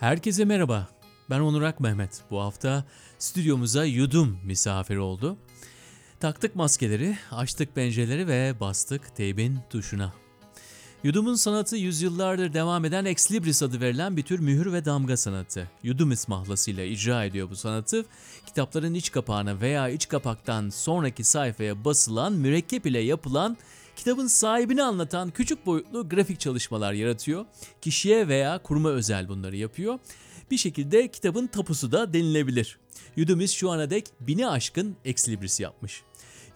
Herkese merhaba. Ben Onur Ak Mehmet. Bu hafta stüdyomuza Yudum misafir oldu. Taktık maskeleri, açtık pencereleri ve bastık teybin tuşuna. Yudum'un sanatı yüzyıllardır devam eden Ex Libris adı verilen bir tür mühür ve damga sanatı. Yudum ismahlasıyla icra ediyor bu sanatı. Kitapların iç kapağına veya iç kapaktan sonraki sayfaya basılan mürekkep ile yapılan kitabın sahibini anlatan küçük boyutlu grafik çalışmalar yaratıyor. Kişiye veya kuruma özel bunları yapıyor. Bir şekilde kitabın tapusu da denilebilir. Yudumis şu ana dek bini aşkın Ex Libris yapmış.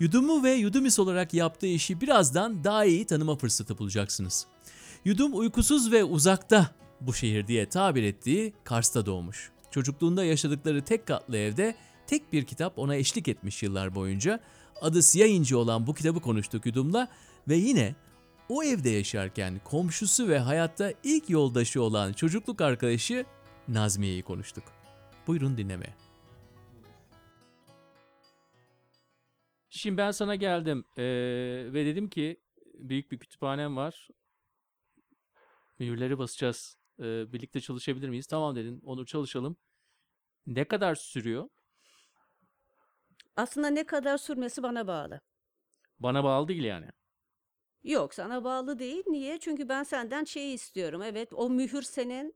Yudum'u ve Yudumis olarak yaptığı işi birazdan daha iyi tanıma fırsatı bulacaksınız. Yudum uykusuz ve uzakta bu şehir diye tabir ettiği Kars'ta doğmuş. Çocukluğunda yaşadıkları tek katlı evde tek bir kitap ona eşlik etmiş yıllar boyunca. Adı Siyah İnci olan bu kitabı konuştuk Yudum'la ve yine o evde yaşarken komşusu ve hayatta ilk yoldaşı olan çocukluk arkadaşı Nazmiye'yi konuştuk. Buyurun dinlemeye. Şimdi ben sana geldim eee, ve dedim ki büyük bir kütüphanem var. Mühürleri basacağız. Eee, birlikte çalışabilir miyiz? Tamam dedin. Onu çalışalım. Ne kadar sürüyor? Aslında ne kadar sürmesi bana bağlı. Bana bağlı değil yani. Yok sana bağlı değil. Niye? Çünkü ben senden şeyi istiyorum. Evet o mühür senin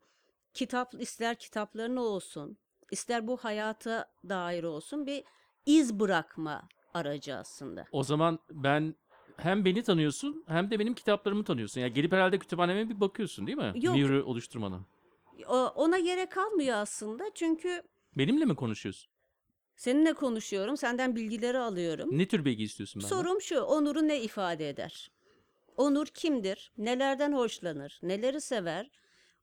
kitap ister kitapların olsun, ister bu hayata dair olsun bir iz bırakma aracı aslında. O zaman ben hem beni tanıyorsun hem de benim kitaplarımı tanıyorsun. Yani gelip herhalde kütüphaneme bir bakıyorsun değil mi? Yok. Mühürü oluşturmanın. O- Ona gerek kalmıyor aslında. Çünkü Benimle mi konuşuyorsun? seninle konuşuyorum, senden bilgileri alıyorum. Ne tür bilgi istiyorsun benden? Sorum şu, Onur'u ne ifade eder? Onur kimdir? Nelerden hoşlanır? Neleri sever?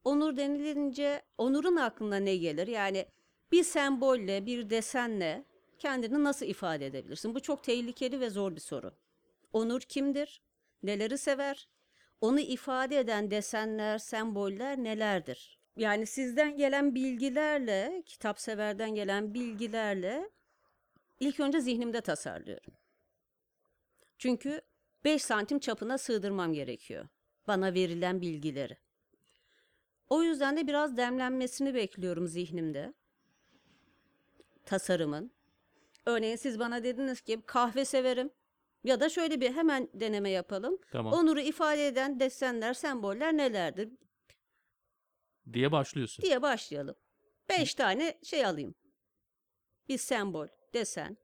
Onur denilince Onur'un aklına ne gelir? Yani bir sembolle, bir desenle kendini nasıl ifade edebilirsin? Bu çok tehlikeli ve zor bir soru. Onur kimdir? Neleri sever? Onu ifade eden desenler, semboller nelerdir? Yani sizden gelen bilgilerle, kitap severden gelen bilgilerle ilk önce zihnimde tasarlıyorum. Çünkü 5 santim çapına sığdırmam gerekiyor. Bana verilen bilgileri. O yüzden de biraz demlenmesini bekliyorum zihnimde. Tasarımın. Örneğin siz bana dediniz ki kahve severim. Ya da şöyle bir hemen deneme yapalım. Tamam. Onur'u ifade eden desenler, semboller nelerdir Diye başlıyorsun. diye başlayalım. 5 tane şey alayım. Bir sembol, desen.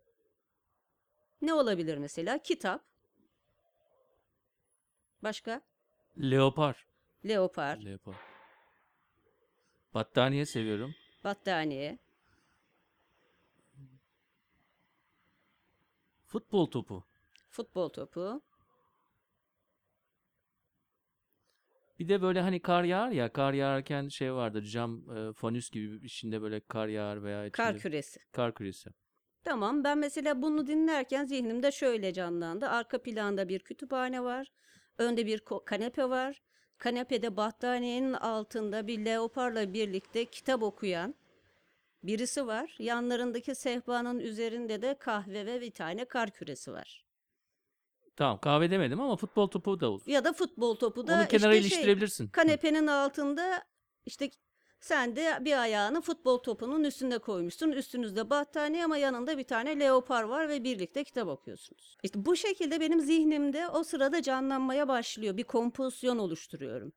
Ne olabilir mesela? Kitap. Başka? Leopar. Leopar, Leopar. Battaniye seviyorum. battaniye, Futbol topu. futbol topu, Bir de böyle hani kar yağar ya kar yağarken şey vardır cam e, fanüs gibi içinde böyle kar yağar veya içinde kar küresi. kar küresi. Tamam ben mesela bunu dinlerken zihnimde şöyle canlandı. Arka planda bir kütüphane var. Önde bir kanepe var. Kanepede battaniyenin altında bir leoparla birlikte kitap okuyan birisi var. Yanlarındaki sehpanın üzerinde de kahve ve bir tane kar küresi var. Tamam kahve demedim ama futbol topu da olur. Ya da futbol topu da Onu kenara işte şey, iliştirebilirsin. Hı. kanepenin altında işte sen de bir ayağını futbol topunun üstüne koymuşsun. Üstünüzde battaniye ama yanında bir tane leopar var ve birlikte kitap okuyorsunuz. İşte bu şekilde benim zihnimde o sırada canlanmaya başlıyor. Bir kompozisyon oluşturuyorum.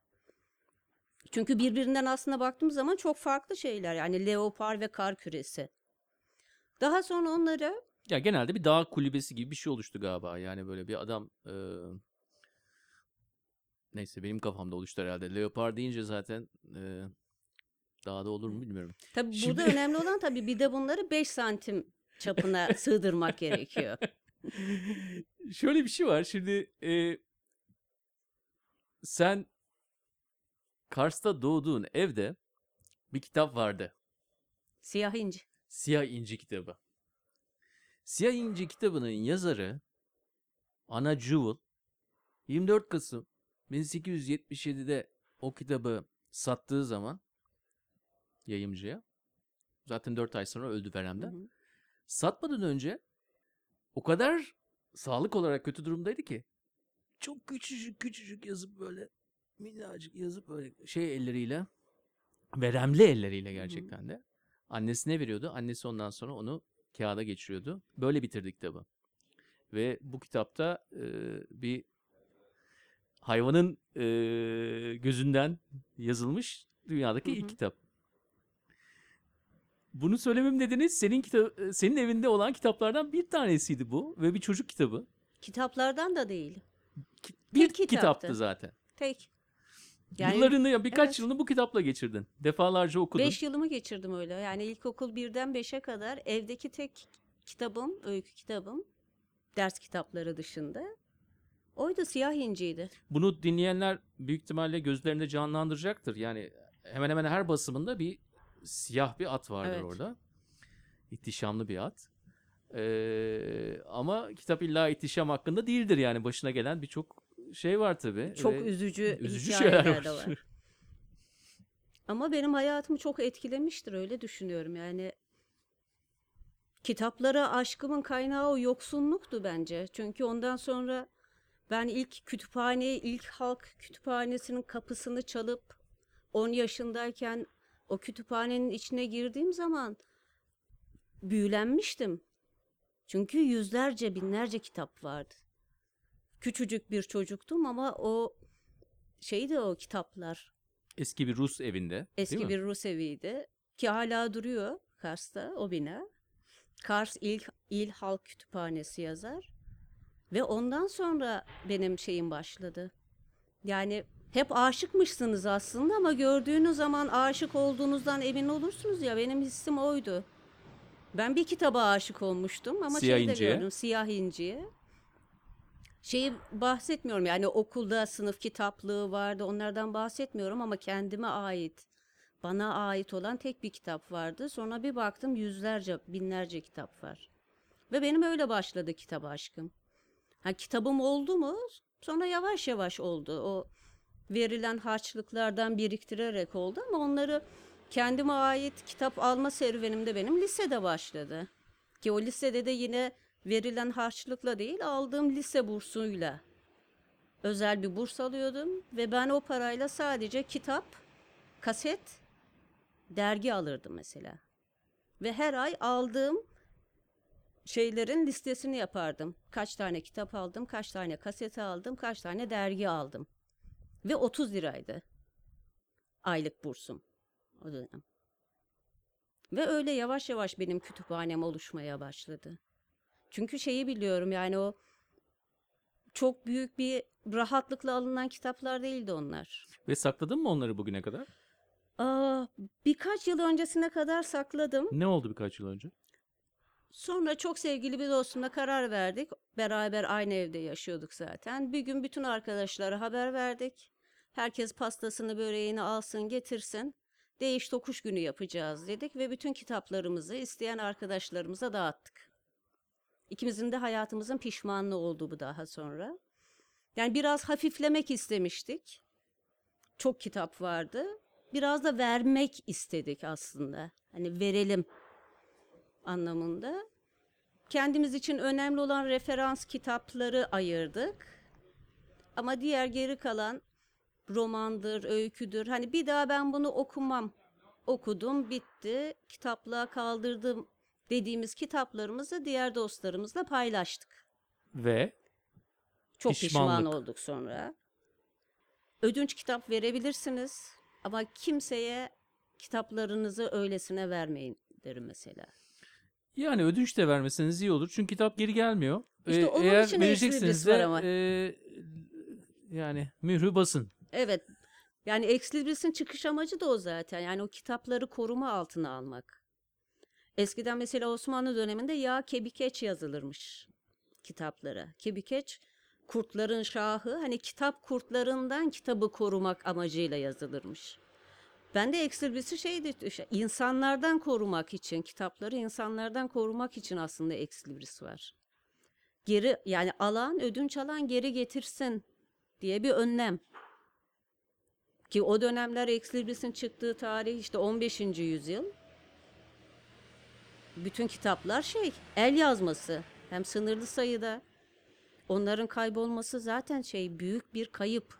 Çünkü birbirinden aslında baktığım zaman çok farklı şeyler. Yani leopar ve kar küresi. Daha sonra onları Ya genelde bir dağ kulübesi gibi bir şey oluştu galiba. Yani böyle bir adam e, neyse benim kafamda oluştu herhalde. Leopar deyince zaten e, dağda olur mu bilmiyorum. Tabii Şimdi- burada önemli olan tabii bir de bunları 5 santim çapına sığdırmak gerekiyor. Şöyle bir şey var. Şimdi e, sen Kars'ta doğduğun evde bir kitap vardı. Siyah inci. Siyah İnci kitabı. Siyah İnci kitabının yazarı Ana Jewel 24 Kasım 1877'de o kitabı sattığı zaman yayımcıya zaten 4 ay sonra öldü Hı veremden. hı. Satmadan önce o kadar sağlık olarak kötü durumdaydı ki çok küçücük küçücük yazıp böyle minnacık yazıp böyle şey elleriyle veremli elleriyle gerçekten de. Annesine veriyordu. Annesi ondan sonra onu kağıda geçiriyordu. Böyle bitirdi kitabı. Ve bu kitapta e, bir hayvanın e, gözünden yazılmış dünyadaki Hı ilk hı. kitap. Bunu söylemem nedeni senin kita- e, senin evinde olan kitaplardan bir tanesiydi bu ve bir çocuk kitabı. Kitaplardan da değil. Ki- Bir Tek kitaptı. kitaptı zaten. Tek. Yani Yıllarını ya birkaç evet. yılını bu kitapla geçirdin. Defalarca okudun. 5 yılımı geçirdim öyle. Yani ilkokul birden 5'e kadar evdeki tek kitabım, öykü kitabım, ders kitapları dışında. Oydu siyah inciydi. Bunu dinleyenler büyük ihtimalle gözlerinde canlandıracaktır. Yani hemen hemen her basımında bir siyah bir at vardır Evet. orada. İhtişamlı bir at. Ee, ama kitap illa ihtişam hakkında değildir yani başına gelen birçok şey var tabii. Çok Ve üzücü, üzücü hikayeler şeyler de var. var. Ama benim hayatımı çok etkilemiştir öyle düşünüyorum. Yani kitaplara aşkımın kaynağı o yoksunluktu bence. Çünkü ondan sonra ben ilk kütüphaneye, ilk halk kütüphanesinin kapısını çalıp 10 yaşındayken o kütüphanenin içine girdiğim zaman büyülenmiştim. Çünkü yüzlerce, binlerce kitap vardı. Küçücük bir çocuktum ama o şeydi o kitaplar. Eski bir Rus evinde. değil Eski mi? bir Rus eviydi ki hala duruyor Kars'ta o bina. Kars İl, İl Halk Kütüphanesi yazar. Ve ondan sonra benim şeyim başladı. Yani hep aşıkmışsınız aslında ama gördüğünüz zaman aşık olduğunuzdan emin olursunuz ya benim hissim oydu. Ben bir kitaba aşık olmuştum ama Siyah şeyi de İnci'ye. gördüm Siyah İnci'ye. Şeyi bahsetmiyorum yani okulda sınıf kitaplığı vardı onlardan bahsetmiyorum ama kendime ait bana ait olan tek bir kitap vardı. Sonra bir baktım yüzlerce binlerce kitap var. Ve benim öyle başladı kitap aşkım. Ha, kitabım oldu mu? Sonra yavaş yavaş oldu. O verilen harçlıklardan biriktirerek oldu ama onları kendime ait kitap alma serüvenim de benim lisede başladı. Ki o lisede de yine verilen harçlıkla değil aldığım lise bursuyla özel bir burs alıyordum ve ben o parayla sadece kitap, kaset, dergi alırdım mesela. Ve her ay aldığım şeylerin listesini yapardım. Kaç tane kitap aldım, kaç tane kaset aldım, kaç tane dergi aldım. Ve 30 liraydı aylık bursum o dönem. Ve öyle yavaş yavaş benim kütüphanem oluşmaya başladı. Çünkü şeyi biliyorum yani o çok büyük bir rahatlıkla alınan kitaplar değildi onlar. Ve sakladın mı onları bugüne kadar? Aa, birkaç yıl öncesine kadar sakladım. Ne oldu birkaç yıl önce? Sonra çok sevgili bir dostumla karar verdik. Beraber aynı evde yaşıyorduk zaten. Bir gün bütün arkadaşlara haber verdik. Herkes pastasını böreğini alsın getirsin. Değiş tokuş günü yapacağız dedik ve bütün kitaplarımızı isteyen arkadaşlarımıza dağıttık. İkimizin de hayatımızın pişmanlığı oldu bu daha sonra. Yani biraz hafiflemek istemiştik. Çok kitap vardı. Biraz da vermek istedik aslında. Hani verelim anlamında. Kendimiz için önemli olan referans kitapları ayırdık. Ama diğer geri kalan romandır, öyküdür. Hani bir daha ben bunu okumam. Okudum, bitti. Kitaplığa kaldırdım dediğimiz kitaplarımızı diğer dostlarımızla paylaştık. Ve Çok pişman Pişmanlık. olduk sonra. Ödünç kitap verebilirsiniz ama kimseye kitaplarınızı öylesine vermeyin derim mesela. Yani ödünç de vermeseniz iyi olur. Çünkü kitap geri gelmiyor. İşte Ee, onun eğer için vereceksiniz de var ama. e, yani mührü basın. Evet. Yani Exlibris'in çıkış amacı da o zaten. Yani o kitapları koruma altına almak. Eskiden mesela Osmanlı döneminde yağ kebikeç yazılırmış kitaplara. Kebikeç kurtların şahı. Hani kitap kurtlarından kitabı korumak amacıyla yazılırmış. Ben de Exlibris'i şeydi, insanlardan korumak için, kitapları insanlardan korumak için aslında Exlibris var. Geri yani alan, ödünç alan geri getirsin diye bir önlem. Ki o dönemler Exlibris'in çıktığı tarih işte 15. yüzyıl. Bütün kitaplar şey, el yazması. Hem sınırlı sayıda. Onların kaybolması zaten şey büyük bir kayıp.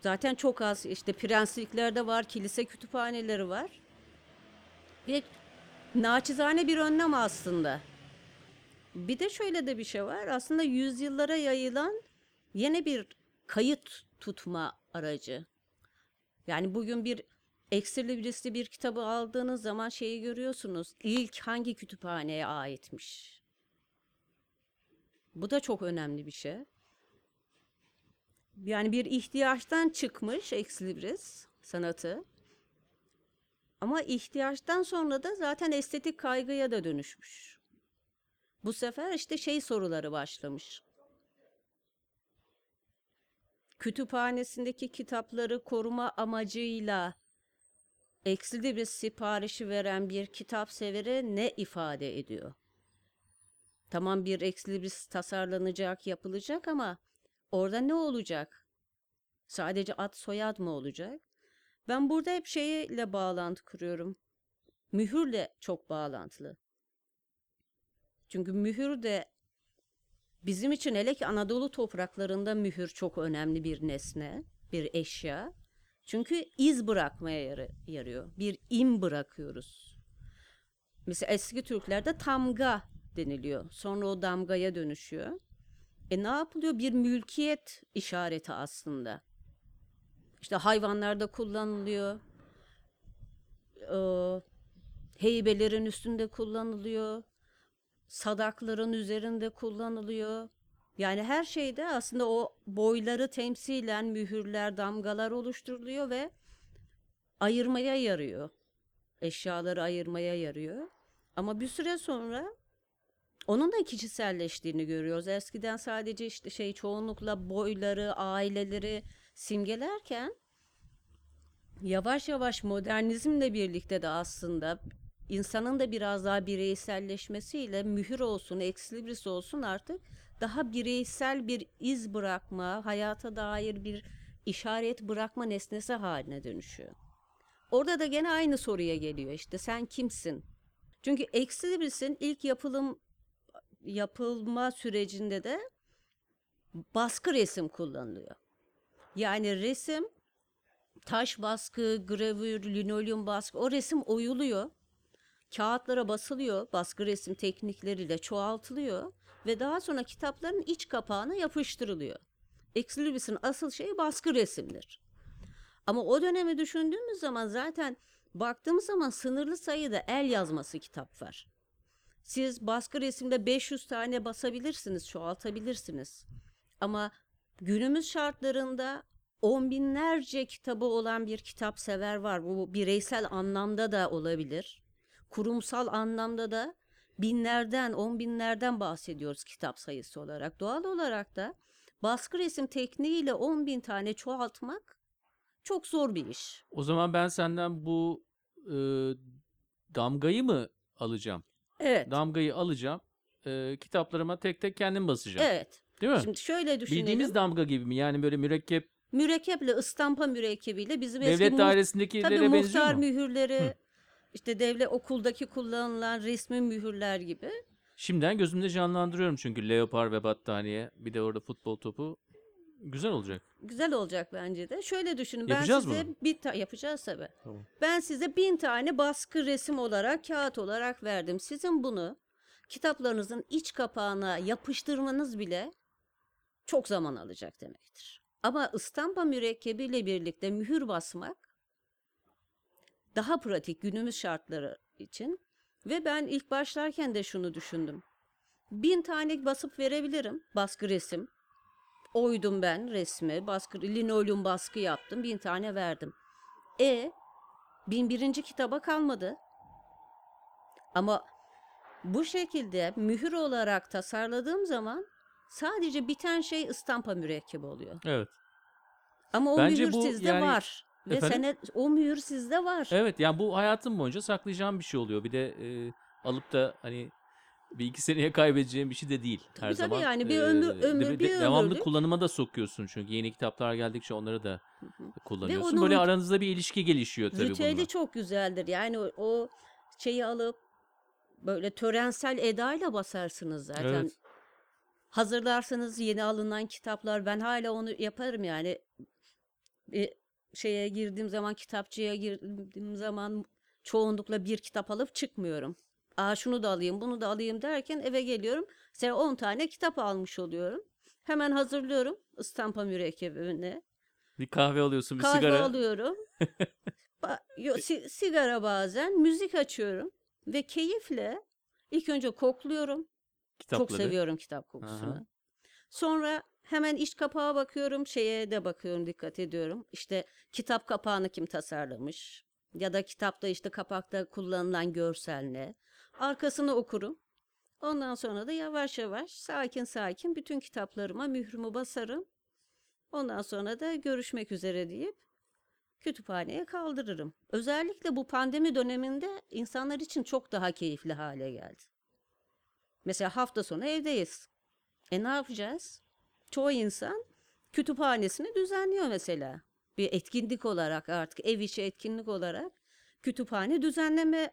Zaten çok az işte prensliklerde var, kilise kütüphaneleri var. Ve naçizane bir önlem aslında. Bir de şöyle de bir şey var. Aslında yüzyıllara yayılan yeni bir kayıt tutma aracı. Yani bugün bir eksili birisi bir kitabı aldığınız zaman şeyi görüyorsunuz. İlk hangi kütüphaneye aitmiş? Bu da çok önemli bir şey. Yani bir ihtiyaçtan çıkmış eksilibris sanatı. Ama ihtiyaçtan sonra da zaten estetik kaygıya da dönüşmüş. Bu sefer işte şey soruları başlamış. Kütüphanesindeki kitapları koruma amacıyla eksilibris siparişi veren bir kitap severi ne ifade ediyor? Tamam bir eksilibris tasarlanacak, yapılacak ama orada ne olacak? Sadece ad soyad mı olacak? Ben burada hep şeyle bağlantı kuruyorum. Mühürle çok bağlantılı. Çünkü mühür de bizim için hele ki Anadolu topraklarında mühür çok önemli bir nesne, bir eşya. Çünkü iz bırakmaya yarı- yarıyor. Bir im bırakıyoruz. Mesela eski Türklerde tamga deniliyor. Sonra o damgaya dönüşüyor. E ne yapılıyor? Bir mülkiyet işareti aslında. İşte hayvanlarda kullanılıyor. Ee, heybelerin üstünde kullanılıyor. Sadakların üzerinde kullanılıyor. Yani her şeyde aslında o boyları temsilen mühürler, damgalar oluşturuluyor ve ayırmaya yarıyor. Eşyaları ayırmaya yarıyor. Ama bir süre sonra onun da kişiselleştiğini görüyoruz. Eskiden sadece işte şey çoğunlukla boyları, aileleri simgelerken yavaş yavaş modernizmle birlikte de aslında insanın da biraz daha bireyselleşmesiyle mühür olsun, eksilibris olsun artık daha bireysel bir iz bırakma, hayata dair bir işaret bırakma nesnesi haline dönüşüyor. Orada da gene aynı soruya geliyor işte sen kimsin? Çünkü eksilibris'in ilk yapılım yapılma sürecinde de baskı resim kullanılıyor. Yani resim taş baskı, gravür, linoleum baskı o resim oyuluyor. Kağıtlara basılıyor, baskı resim teknikleriyle çoğaltılıyor ve daha sonra kitapların iç kapağına yapıştırılıyor. Exlibris'in asıl şeyi baskı resimdir. Ama o dönemi düşündüğümüz zaman zaten baktığımız zaman sınırlı sayıda el yazması kitap var. Siz baskı resimde 500 tane basabilirsiniz, çoğaltabilirsiniz. Ama günümüz şartlarında on binlerce kitabı olan bir kitap sever var. Bu bireysel anlamda da olabilir. Kurumsal anlamda da binlerden, on binlerden bahsediyoruz kitap sayısı olarak. Doğal olarak da baskı resim tekniğiyle 10 bin tane çoğaltmak çok zor bir iş. O zaman ben senden bu e, damgayı mı alacağım? Evet. Damgayı alacağım. e, kitaplarıma tek tek kendim basacağım. Evet. Değil mi? Şimdi şöyle düşünelim. Bildiğimiz damga gibi mi? Yani böyle mürekkep mürekkeple ıstampa mürekkebiyle bizim eski devlet muht- dairesindekilere tabii benziyor muhtar mu? mühürleri işte devlet okuldaki kullanılan resmi mühürler gibi. Şimdiden gözümde canlandırıyorum çünkü leopar ve battaniye bir de orada futbol topu güzel olacak. Güzel olacak bence de. Şöyle düşünün. Yapacağız ben size mı? bir ta- yapacağız tabii. Tamam. Ben size bin tane baskı resim olarak, kağıt olarak verdim. Sizin bunu kitaplarınızın iç kapağına yapıştırmanız bile çok zaman alacak demektir. Ama ıstampa mürekkebiyle birlikte mühür basmak daha pratik günümüz şartları için. Ve ben ilk başlarken de şunu düşündüm. Bin tane basıp verebilirim baskı resim. Oydum ben resmi, baskı, linoleum baskı yaptım, bin tane verdim. E bin birinci kitaba kalmadı. Ama bu şekilde mühür olarak tasarladığım zaman sadece biten şey ıstampa mürekkebi oluyor. Evet. Ama o Bence mühür bu sizde yani- var. Ve Efendim? sene, o mühür sizde var. Evet yani bu hayatım boyunca saklayacağım bir şey oluyor. Bir de e, alıp da hani bir iki seneye kaybedeceğim bir şey de değil her Tabii, zaman. yani bir ömür- ömür, de- bir devamlı ömürlük. kullanıma da sokuyorsun çünkü yeni kitaplar geldikçe onları da kullanıyorsun. onun Böyle aranızda bir ilişki gelişiyor tabii Ritüeli bununla. çok güzeldir. Yani o, o şeyi alıp böyle törensel edayla basarsınız zaten. Evet. Hazırlarsınız yeni alınan kitaplar. Ben hala onu yaparım yani. Bir şeye girdiğim zaman, kitapçıya girdiğim zaman çoğunlukla bir kitap alıp çıkmıyorum. Aa şunu da alayım, bunu da alayım derken eve geliyorum. Mesela 10 tane kitap almış oluyorum. Hemen hazırlıyorum ıstampa mürekkebini. Bir kahve alıyorsun, bir Kahve sigara. alıyorum. Ba- si- sigara bazen, müzik açıyorum ve keyifle ilk önce kokluyorum. kitapları. Çok seviyorum kitap kokusunu. Aha. Sonra hemen iç kapağa bakıyorum, şeye de bakıyorum, dikkat ediyorum. İşte kitap kapağını kim tasarlamış ya da kitapta işte kapakta kullanılan görsel ne. Arkasını okurum. Ondan sonra da yavaş yavaş sakin sakin bütün kitaplarıma mührümü basarım. Ondan sonra da görüşmek üzere deyip kütüphaneye kaldırırım. Özellikle bu pandemi döneminde insanlar için çok daha keyifli hale geldi. Mesela hafta sonu evdeyiz. E ne yapacağız? Çoğu insan kütüphanesini düzenliyor mesela. Bir etkinlik olarak artık ev içi etkinlik olarak kütüphane düzenleme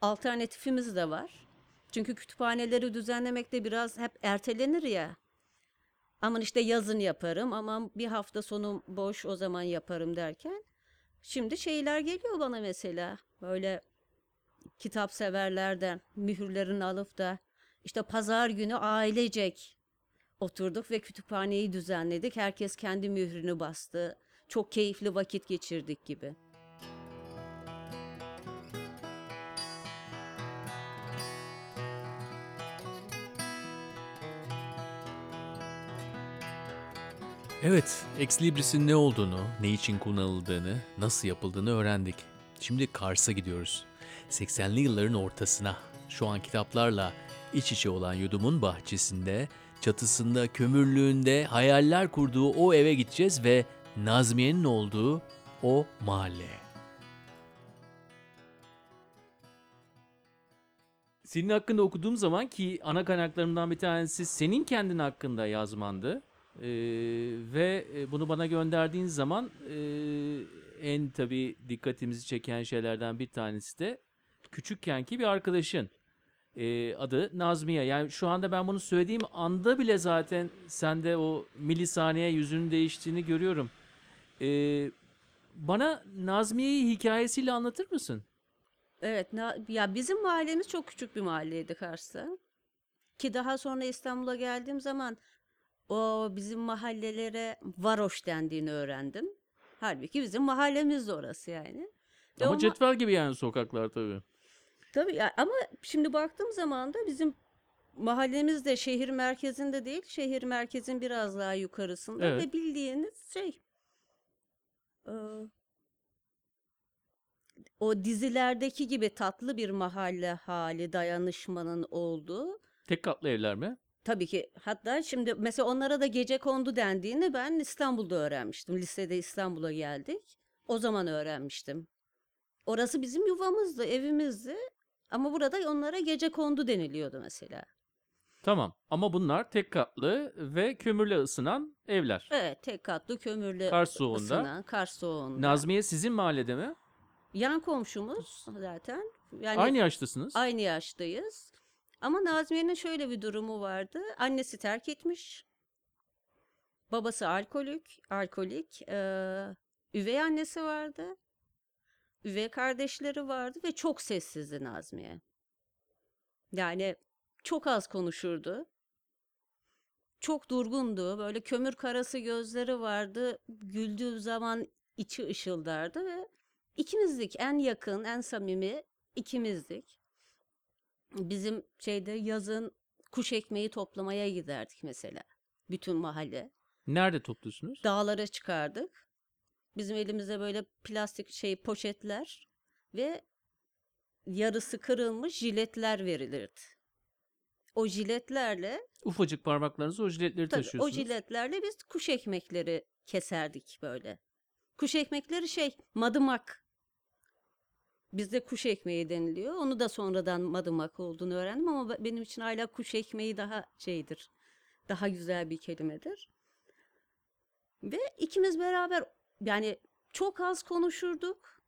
alternatifimiz de var. Çünkü kütüphaneleri düzenlemekte biraz hep ertelenir ya. Aman işte yazın yaparım, aman bir hafta sonu boş o zaman yaparım derken. Şimdi şeyler geliyor bana mesela böyle kitap severlerden mühürlerini alıp da işte pazar günü ailecek oturduk ve kütüphaneyi düzenledik. Herkes kendi mührünü bastı. Çok keyifli vakit geçirdik gibi. Evet, Ex Libris'in ne olduğunu, ne için kullanıldığını, nasıl yapıldığını öğrendik. Şimdi Kars'a gidiyoruz. 80'li yılların ortasına. Şu an kitaplarla iç içe olan yudumun bahçesinde, çatısında, kömürlüğünde hayaller kurduğu o eve gideceğiz ve Nazmiye'nin olduğu o mahalleye. Senin hakkında okuduğum zaman ki ana kaynaklarımdan bir tanesi senin kendin hakkında yazmandı. Ee, ve e, bunu bana gönderdiğin zaman e, en tabii dikkatimizi çeken şeylerden bir tanesi de küçükkenki bir arkadaşın. Ee, adı Nazmiye. Yani şu anda ben bunu söylediğim anda bile zaten sende o milisaniye yüzünün değiştiğini görüyorum. Ee, bana Nazmiye'yi hikayesiyle anlatır mısın? Evet, na- ya bizim mahallemiz çok küçük bir mahalleydi Kars'ta. Ki daha sonra İstanbul'a geldiğim zaman o bizim mahallelere varoş dendiğini öğrendim. Halbuki bizim mahallemiz de orası yani. Ama ma- cetvel gibi yani sokaklar tabii. Tabii ya ama şimdi baktığım zaman da bizim mahallemiz de şehir merkezinde değil, şehir merkezin biraz daha yukarısında Evet. ve bildiğiniz şey e, o dizilerdeki gibi tatlı bir mahalle hali, dayanışmanın olduğu. Tek katlı evler mi? Tabii ki hatta şimdi mesela onlara da gece kondu dendiğini ben İstanbul'da öğrenmiştim. Lisede İstanbul'a geldik. O zaman öğrenmiştim. Orası bizim yuvamızdı, evimizdi. Ama burada onlara gece kondu deniliyordu mesela. Tamam ama bunlar tek katlı ve kömürle ısınan evler. Evet, tek katlı kömürlü Kars soğuğunda. ısınan, Kars soğuğunda. Nazmiye sizin mahallede mi? Yan komşumuz zaten. Yani Aynı yaştasınız. aynı yaştayız. Ama Nazmiye'nin şöyle bir durumu vardı. Annesi terk etmiş. Babası alkolik, alkolik. eee, üvey annesi vardı. Üvey kardeşleri vardı ve çok sessizdi Nazmiye. Yani çok az konuşurdu. Çok durgundu. Böyle kömür karası gözleri vardı. Güldüğü zaman içi ışıldardı ve ikimizdik. En yakın, en samimi ikimizdik. Bizim şeyde yazın kuş ekmeği toplamaya giderdik mesela. Bütün mahalle. Nerede topluyorsunuz? Dağlara çıkardık. Bizim elimizde böyle plastik şey poşetler ve yarısı kırılmış jiletler verilirdi. O jiletlerle Ufacık parmaklarınızı o jiletleri tabii o taşıyorsunuz. jiletlerle biz kuş ekmekleri keserdik böyle. Kuş ekmekleri şey madımak. Bizde kuş ekmeği deniliyor. Onu da sonradan madımak olduğunu öğrendim ama be- benim için hala kuş ekmeği daha şeydir. Daha güzel bir kelimedir. Ve ikimiz beraber yani çok az konuşurduk.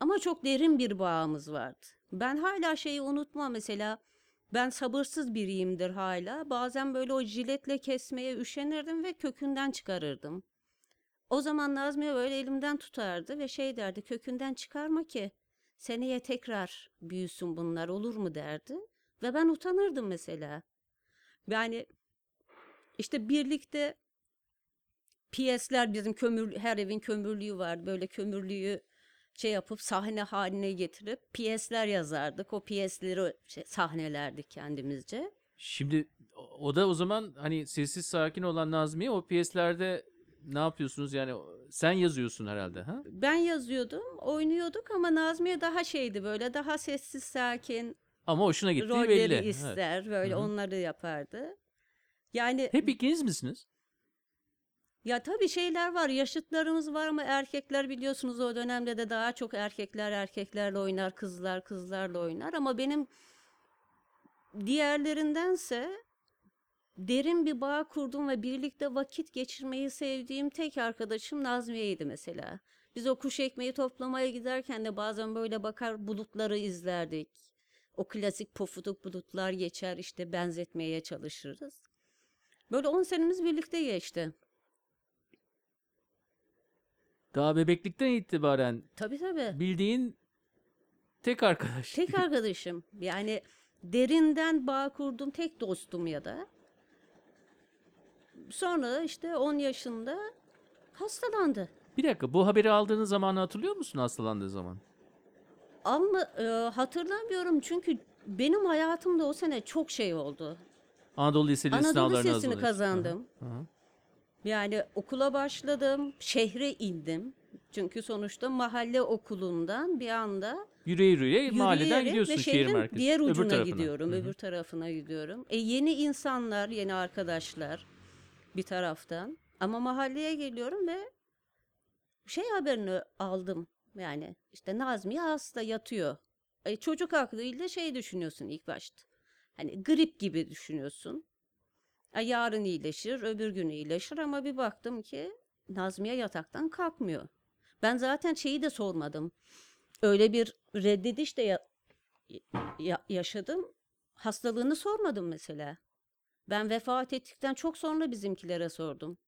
Ama çok derin bir bağımız vardı. Ben hala şeyi unutmam mesela. Ben sabırsız biriyimdir hala. Bazen böyle o jiletle kesmeye üşenirdim ve kökünden çıkarırdım. O zaman Nazmiye böyle elimden tutardı ve şey derdi kökünden çıkarma ki seneye tekrar büyüsün bunlar olur mu derdi. Ve ben utanırdım mesela. Yani işte birlikte piyesler bizim kömür her evin kömürlüğü var. Böyle kömürlüğü şey yapıp sahne haline getirip piyesler yazardık. O piyesleri şey, sahnelerdik kendimizce. Şimdi o da o zaman hani sessiz sakin olan Nazmiye o piyeslerde ne yapıyorsunuz yani sen yazıyorsun herhalde ha? Ben yazıyordum, oynuyorduk ama Nazmiye daha şeydi böyle daha sessiz sakin Ama hoşuna gittiği rolleri belli. Evet. ister böyle Hı hı. onları yapardı. Yani Hep ikiniz misiniz? Ya tabii şeyler var yaşıtlarımız var ama erkekler biliyorsunuz o dönemde de daha çok erkekler erkeklerle oynar kızlar kızlarla oynar ama benim diğerlerindense derin bir bağ kurdum ve birlikte vakit geçirmeyi sevdiğim tek arkadaşım Nazmiye'ydi mesela. Biz o kuş ekmeği toplamaya giderken de bazen böyle bakar bulutları izlerdik. O klasik pofuduk bulutlar geçer işte benzetmeye çalışırız. Böyle 10 senemiz birlikte geçti. Daha bebeklikten itibaren Tabii tabii. bildiğin tek arkadaş. Tek arkadaşım. Yani derinden bağ kurduğum tek dostum ya da. Sonra işte 10 yaşında hastalandı. Bir dakika bu haberi aldığınız zamanı hatırlıyor musun hastalandığı zaman? Ama e, hatırlamıyorum çünkü benim hayatımda o sene çok şey oldu. Anadolu Lisesi Anadolu sınavlarına Lisesi'ni hazırlanıyorsun. kazandım. Hı hı. Yani okula başladım, şehre indim. Çünkü sonuçta mahalle okulundan bir anda Yürüye yürüye mahalleden gidiyorsun şehir merkezine. diğer öbür ucuna tarafına. gidiyorum, Hı hı. öbür tarafına gidiyorum. E yeni insanlar, yeni arkadaşlar bir taraftan. Ama mahalleye geliyorum ve şey haberini aldım. Yani işte Nazmiye hasta yatıyor. E çocuk aklıyla şey düşünüyorsun ilk başta. Hani grip gibi düşünüyorsun. Yarın iyileşir, öbür gün iyileşir ama bir baktım ki Nazmiye yataktan kalkmıyor. Ben zaten şeyi de sormadım. Öyle bir reddediş de ya- ya- yaşadım. Hastalığını sormadım mesela. Ben vefat ettikten çok sonra bizimkilere sordum.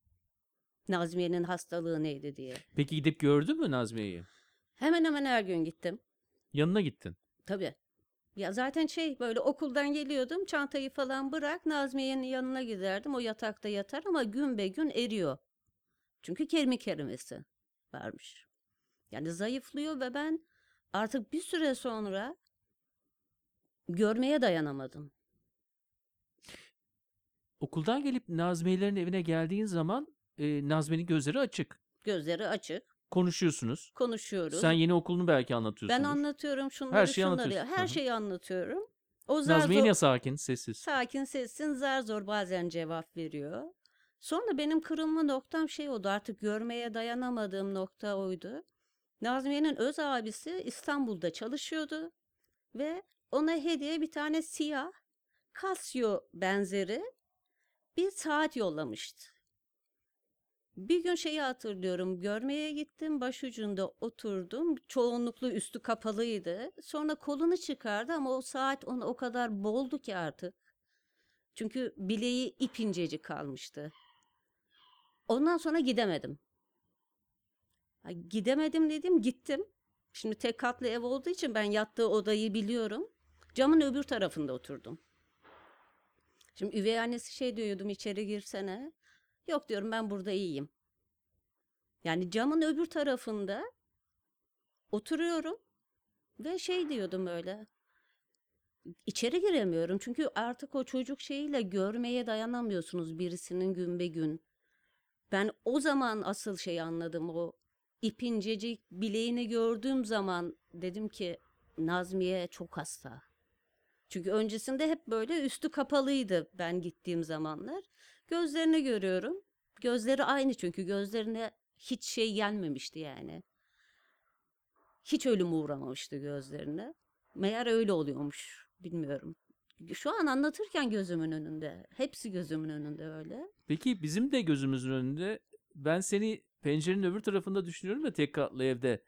Nazmiye'nin hastalığı neydi diye. Peki gidip gördün mü Nazmiye'yi? Hemen hemen her gün gittim. Yanına gittin. Tabii. Ya zaten şey böyle okuldan geliyordum çantayı falan bırak Nazmiye'nin yanına giderdim. O yatakta yatar ama gün be gün eriyor. Çünkü kemik erimesi varmış. Yani zayıflıyor ve ben artık bir süre sonra görmeye dayanamadım. Okuldan gelip Nazmiyelerin evine geldiğin zaman e, Nazmiye'nin gözleri açık. Gözleri açık, Konuşuyorsunuz. konuşuyoruz. Sen yeni okulunu belki anlatıyorsun. ben anlatıyorum şunları Her şeyi şunları. anlatıyorsun. Her hı. şeyi anlatıyorum. O zar Nazmiye zor- yine sakin, sessiz. Sakin sessin zar zor bazen cevap veriyor. Sonra benim kırılma noktam şey oldu artık görmeye dayanamadığım nokta oydu. Nazmiye'nin öz abisi İstanbul'da çalışıyordu ve ona hediye bir tane siyah Casio benzeri bir saat yollamıştı. Bir gün şeyi hatırlıyorum. Görmeye gittim, başucunda oturdum. Çoğunluklu üstü kapalıydı. Sonra kolunu çıkardı ama o saat ona o kadar boldu ki artık. Çünkü bileği ip incecik kalmıştı. Ondan sonra gidemedim. Gidemedim dedim, gittim. Şimdi tek katlı ev olduğu için ben yattığı odayı biliyorum. Camın öbür tarafında oturdum. Şimdi üvey annesi şey diyordum içeri girsene. Yok diyorum ben burada iyiyim. Yani camın öbür tarafında oturuyorum ve şey diyordum öyle. İçeri giremiyorum çünkü artık o çocuk şeyiyle görmeye dayanamıyorsunuz birisinin gün be gün. Ben o zaman asıl şeyi anladım o ipincecik bileğini gördüğüm zaman dedim ki Nazmiye çok hasta. Çünkü öncesinde hep böyle üstü kapalıydı ben gittiğim zamanlar. Gözlerini görüyorum. Gözleri aynı çünkü gözlerine hiç şey gelmemişti yani. Hiç ölüm uğramamıştı gözlerine. Meğer öyle oluyormuş. Bilmiyorum. Şu an anlatırken gözümün önünde. Hepsi gözümün önünde öyle. Peki bizim de gözümüzün önünde ben seni pencerenin öbür tarafında düşünüyorum ya tek katlı evde.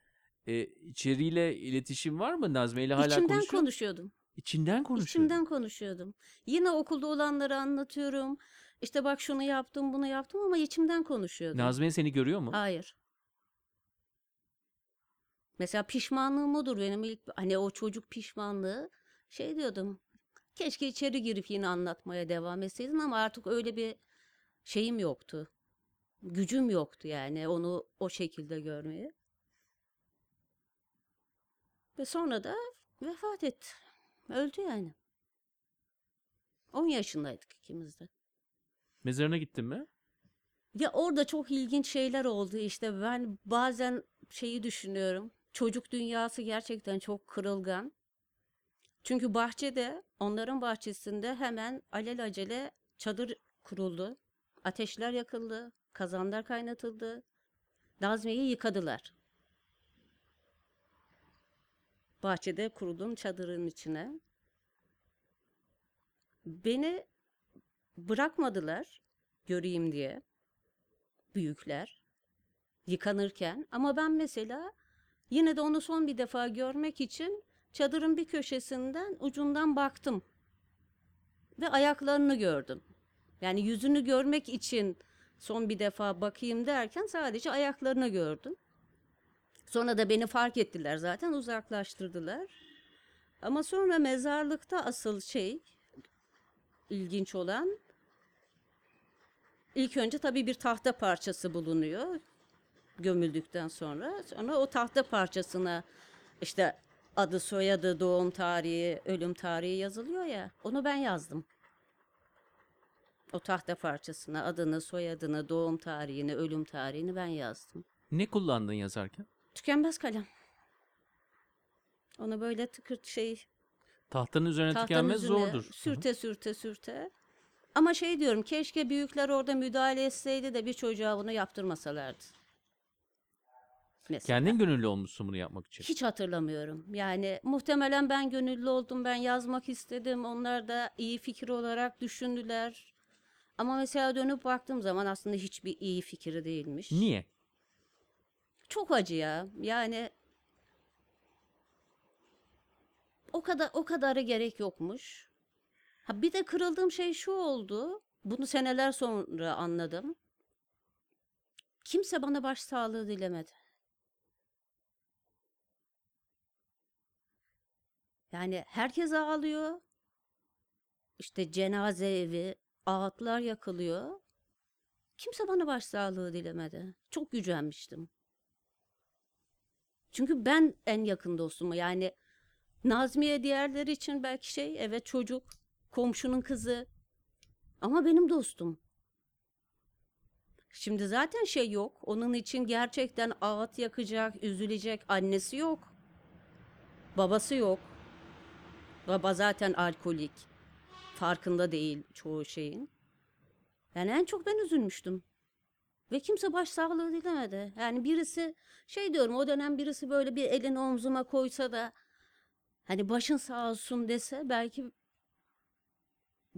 E, içeriyle iletişim var mı? Nazmiye ile hala İçimden konuşuyor konuşuyordum. İçinden konuşuyor. İçimden konuşuyordum. Yine okulda olanları anlatıyorum. İşte bak şunu yaptım, bunu yaptım ama içimden konuşuyordum. Nazmiye seni görüyor mu? Hayır. Mesela pişmanlığım odur benim ilk hani o çocuk pişmanlığı şey diyordum. Keşke içeri girip yine anlatmaya devam etseydin ama artık öyle bir şeyim yoktu. Gücüm yoktu yani onu o şekilde görmeye. Ve sonra da vefat etti. Öldü yani. 10 yaşındaydık ikimiz de. Mezarına gittin mi? Ya orada çok ilginç şeyler oldu işte ben bazen şeyi düşünüyorum. Çocuk dünyası gerçekten çok kırılgan. Çünkü bahçede, onların bahçesinde hemen alelacele çadır kuruldu. Ateşler yakıldı, kazanlar kaynatıldı. Nazmiye'yi yıkadılar. Bahçede kurulduğum çadırın içine. Beni bırakmadılar göreyim diye büyükler yıkanırken ama ben mesela yine de onu son bir defa görmek için çadırın bir köşesinden ucundan baktım ve ayaklarını gördüm. Yani yüzünü görmek için son bir defa bakayım derken sadece ayaklarını gördüm. Sonra da beni fark ettiler zaten uzaklaştırdılar. Ama sonra mezarlıkta asıl şey ilginç olan İlk önce tabii bir tahta parçası bulunuyor gömüldükten sonra. Sonra o tahta parçasına işte adı, soyadı, doğum tarihi, ölüm tarihi yazılıyor ya. Onu ben yazdım. O tahta parçasına adını, soyadını, doğum tarihini, ölüm tarihini ben yazdım. Ne kullandın yazarken? Tükenmez kalem. Onu böyle tıkırt şey Tahtanın üzerine tahtanın tükenmez üzerine zordur. Sürte sürte sürte. Ama şey diyorum keşke büyükler orada müdahale etseydi de bir çocuğa bunu yaptırmasalardı. Mesela. Kendin gönüllü olmuşsun bunu yapmak için. Hiç hatırlamıyorum. Yani muhtemelen ben gönüllü oldum, ben yazmak istedim. Onlar da iyi fikir olarak düşündüler. Ama mesela dönüp baktığım zaman aslında hiçbir iyi fikri değilmiş. Niye? Çok acı ya. Yani o kadar o kadarı gerek yokmuş. Ha bir de kırıldığım şey şu oldu. Bunu seneler sonra anladım. Kimse bana başsağlığı dilemedi. Yani herkes ağlıyor. İşte cenaze evi, ağıtlar yakılıyor. Kimse bana başsağlığı dilemedi. Çok gücenmiştim. Çünkü ben en yakın dostum. Yani Nazmiye diğerleri için belki şey evet çocuk, komşunun kızı. Ama benim dostum. Şimdi zaten şey yok. Onun için gerçekten ağıt yakacak, üzülecek annesi yok. Babası yok. Baba zaten alkolik. Farkında değil çoğu şeyin. Yani en çok ben üzülmüştüm. Ve kimse başsağlığı dilemedi. Yani birisi şey diyorum o dönem birisi böyle bir elini omzuma koysa da hani başın sağ olsun dese belki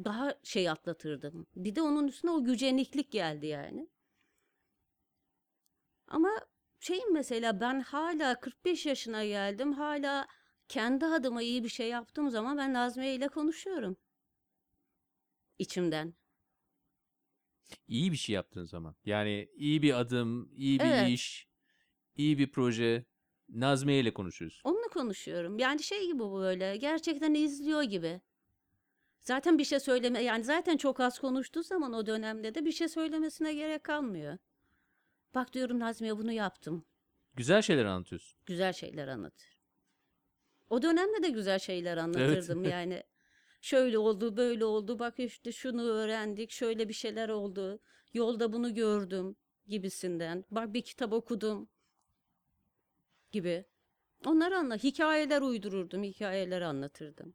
daha şey atlatırdım. Bir de onun üstüne o güceniklik geldi yani. Ama şeyim mesela ben hala 45 yaşına geldim. Hala kendi adıma iyi bir şey yaptığım zaman ben Nazmiye ile konuşuyorum. İçimden. İyi bir şey yaptığın zaman. Yani iyi bir adım, iyi bir Evet. iş, iyi bir proje. Nazmiye ile konuşuyorsun. Onunla konuşuyorum. Yani şey gibi bu böyle. Gerçekten izliyor gibi. Zaten bir şey söyleme yani zaten çok az konuştuğu zaman o dönemde de bir şey söylemesine gerek kalmıyor. Bak diyorum Nazmiye bunu yaptım. Güzel şeyler anlatıyorsun. Güzel şeyler anlatır. O dönemde de güzel şeyler anlatırdım yani. Şöyle oldu, böyle oldu. Bak işte şunu öğrendik, şöyle bir şeyler oldu. Yolda bunu gördüm gibisinden. Bak bir kitap okudum gibi. Onları anla, hikayeler uydururdum, hikayeler anlatırdım.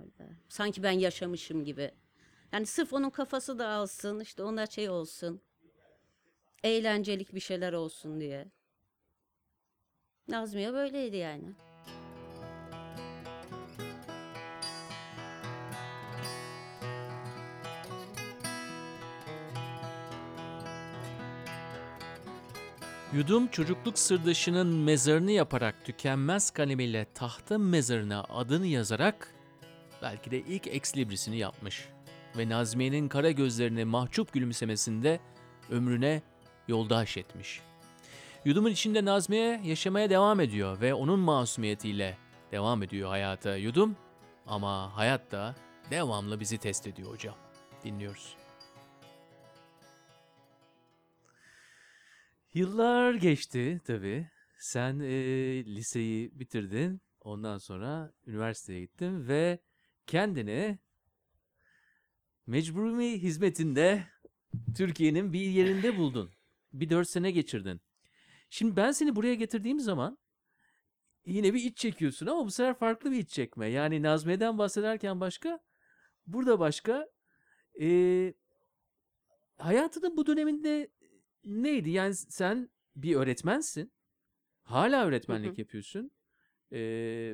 Öyle. Sanki ben yaşamışım gibi. Yani sırf onun kafası dağılsın, işte ona şey olsun. Eğlencelik bir şeyler olsun diye. Nazmiye böyleydi yani. Yudum çocukluk sırdaşının mezarını yaparak tükenmez kalemiyle tahta mezarına adını yazarak belki de ilk ex librisini yapmış. ve Nazmiye'nin kara gözlerine mahcup gülümsemesinde ömrüne yoldaş etmiş. Yudumun içinde Nazmiye yaşamaya devam ediyor ve onun masumiyetiyle devam ediyor hayata yudum ama hayat da devamlı bizi test ediyor hocam. Dinliyoruz. Yıllar geçti tabii. Sen e, liseyi bitirdin. Ondan sonra üniversiteye gittin ve kendini mecburi hizmetinde Türkiye'nin bir yerinde buldun. Bir dört sene geçirdin. Şimdi ben seni buraya getirdiğim zaman yine bir iç çekiyorsun ama bu sefer farklı bir iç çekme. Yani Nazmiye'den bahsederken başka, burada başka. Ee, hayatının bu döneminde neydi? Yani sen bir öğretmensin. Hala öğretmenlik hı. yapıyorsun. Ee,